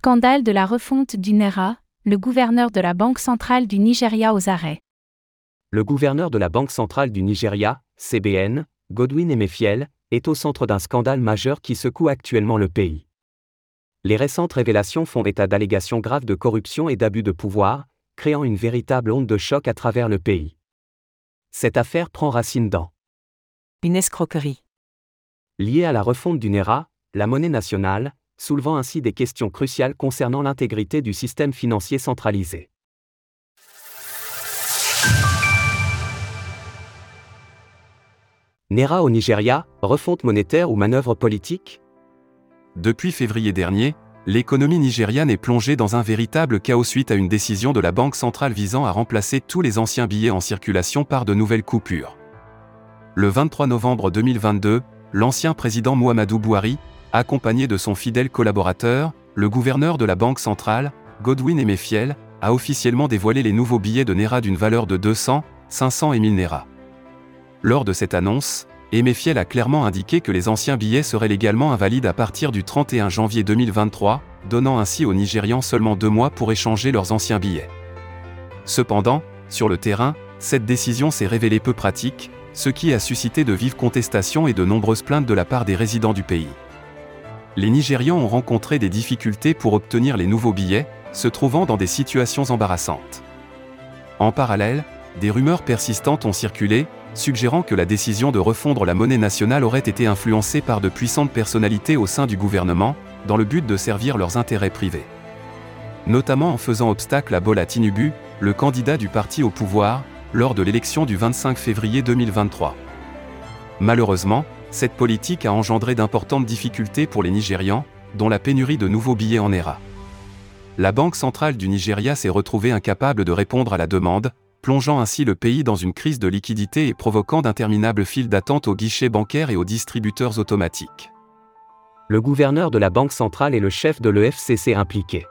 Scandale de la refonte du NERA, le gouverneur de la Banque centrale du Nigeria aux arrêts. Le gouverneur de la Banque centrale du Nigeria, CBN, Godwin Emefiel, est au centre d'un scandale majeur qui secoue actuellement le pays. Les récentes révélations font état d'allégations graves de corruption et d'abus de pouvoir, créant une véritable onde de choc à travers le pays. Cette affaire prend racine dans une escroquerie. Liée à la refonte du NERA, la monnaie nationale, soulevant ainsi des questions cruciales concernant l'intégrité du système financier centralisé. NERA au Nigeria, refonte monétaire ou manœuvre politique? Depuis février dernier, l'économie nigériane est plongée dans un véritable chaos suite à une décision de la Banque centrale visant à remplacer tous les anciens billets en circulation par de nouvelles coupures. Le 23 novembre 2022, l'ancien président Muhammadu Buhari, accompagné de son fidèle collaborateur, le gouverneur de la Banque centrale, Godwin Emefiel, a officiellement dévoilé les nouveaux billets de Nera d'une valeur de 200, 500 et 1000 Nera. Lors de cette annonce, Emefiel a clairement indiqué que les anciens billets seraient légalement invalides à partir du 31 janvier 2023, donnant ainsi aux Nigérians seulement deux mois pour échanger leurs anciens billets. Cependant, sur le terrain, cette décision s'est révélée peu pratique, ce qui a suscité de vives contestations et de nombreuses plaintes de la part des résidents du pays les Nigérians ont rencontré des difficultés pour obtenir les nouveaux billets, se trouvant dans des situations embarrassantes. En parallèle, des rumeurs persistantes ont circulé, suggérant que la décision de refondre la monnaie nationale aurait été influencée par de puissantes personnalités au sein du gouvernement, dans le but de servir leurs intérêts privés. Notamment en faisant obstacle à Bola Tinubu, le candidat du parti au pouvoir, lors de l'élection du 25 février 2023. Malheureusement, cette politique a engendré d'importantes difficultés pour les Nigérians, dont la pénurie de nouveaux billets en ERA. La Banque centrale du Nigeria s'est retrouvée incapable de répondre à la demande, plongeant ainsi le pays dans une crise de liquidité et provoquant d'interminables files d'attente aux guichets bancaires et aux distributeurs automatiques. Le gouverneur de la Banque centrale et le chef de l'EFCC impliqués.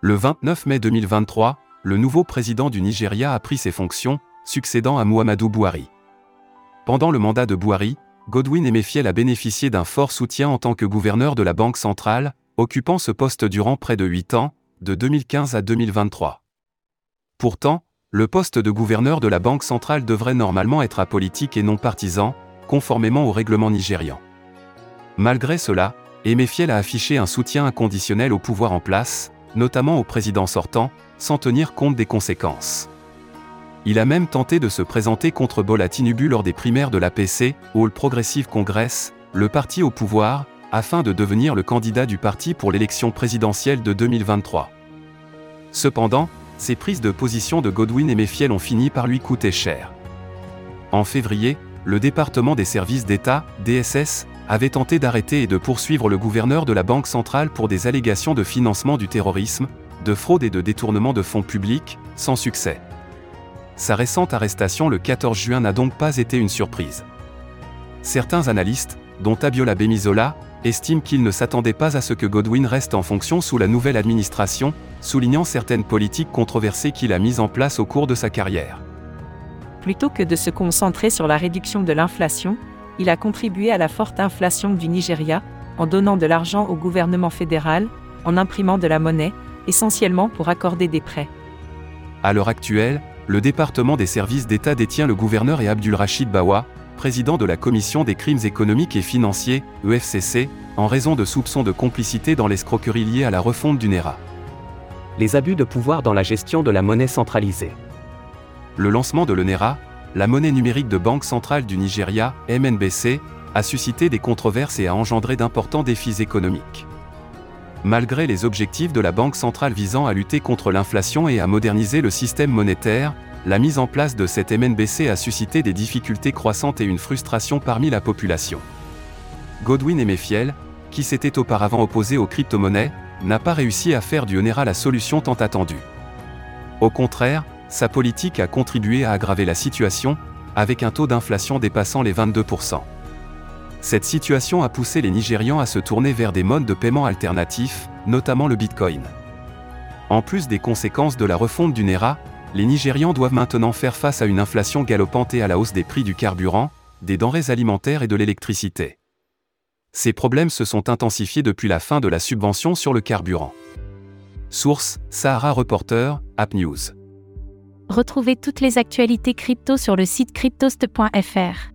Le 29 mai 2023, le nouveau président du Nigeria a pris ses fonctions, succédant à Muhammadu Buhari. Pendant le mandat de Buhari, Godwin Emefiel a bénéficié d'un fort soutien en tant que gouverneur de la Banque centrale, occupant ce poste durant près de 8 ans, de 2015 à 2023. Pourtant, le poste de gouverneur de la Banque centrale devrait normalement être apolitique et non partisan, conformément au règlement nigérian. Malgré cela, Emefiel a affiché un soutien inconditionnel au pouvoir en place, notamment au président sortant, sans tenir compte des conséquences. Il a même tenté de se présenter contre Bola Tinubu lors des primaires de l'APC, All Progressive Congress, le parti au pouvoir, afin de devenir le candidat du parti pour l'élection présidentielle de 2023. Cependant, ces prises de position de Godwin et Méfiel ont fini par lui coûter cher. En février, le département des services d'État, DSS, avait tenté d'arrêter et de poursuivre le gouverneur de la Banque centrale pour des allégations de financement du terrorisme, de fraude et de détournement de fonds publics, sans succès. Sa récente arrestation le 14 juin n'a donc pas été une surprise. Certains analystes, dont Abiola Bemizola, estiment qu'il ne s'attendait pas à ce que Godwin reste en fonction sous la nouvelle administration, soulignant certaines politiques controversées qu'il a mises en place au cours de sa carrière. Plutôt que de se concentrer sur la réduction de l'inflation, il a contribué à la forte inflation du Nigeria, en donnant de l'argent au gouvernement fédéral, en imprimant de la monnaie, essentiellement pour accorder des prêts. À l'heure actuelle, le département des services d'État détient le gouverneur et Abdul Rachid Bawa, président de la Commission des crimes économiques et financiers, EFCC, en raison de soupçons de complicité dans l'escroquerie liée à la refonte du NERA. Les abus de pouvoir dans la gestion de la monnaie centralisée. Le lancement de l'ENERA, la monnaie numérique de Banque centrale du Nigeria, MNBC, a suscité des controverses et a engendré d'importants défis économiques. Malgré les objectifs de la Banque centrale visant à lutter contre l'inflation et à moderniser le système monétaire, la mise en place de cette MNBC a suscité des difficultés croissantes et une frustration parmi la population. Godwin Emefiel, qui s'était auparavant opposé aux crypto-monnaies, n'a pas réussi à faire du Onera la solution tant attendue. Au contraire, sa politique a contribué à aggraver la situation, avec un taux d'inflation dépassant les 22%. Cette situation a poussé les Nigérians à se tourner vers des modes de paiement alternatifs, notamment le Bitcoin. En plus des conséquences de la refonte du NERA, les Nigérians doivent maintenant faire face à une inflation galopante et à la hausse des prix du carburant, des denrées alimentaires et de l'électricité. Ces problèmes se sont intensifiés depuis la fin de la subvention sur le carburant. Source Sahara Reporter, App News. Retrouvez toutes les actualités crypto sur le site cryptost.fr.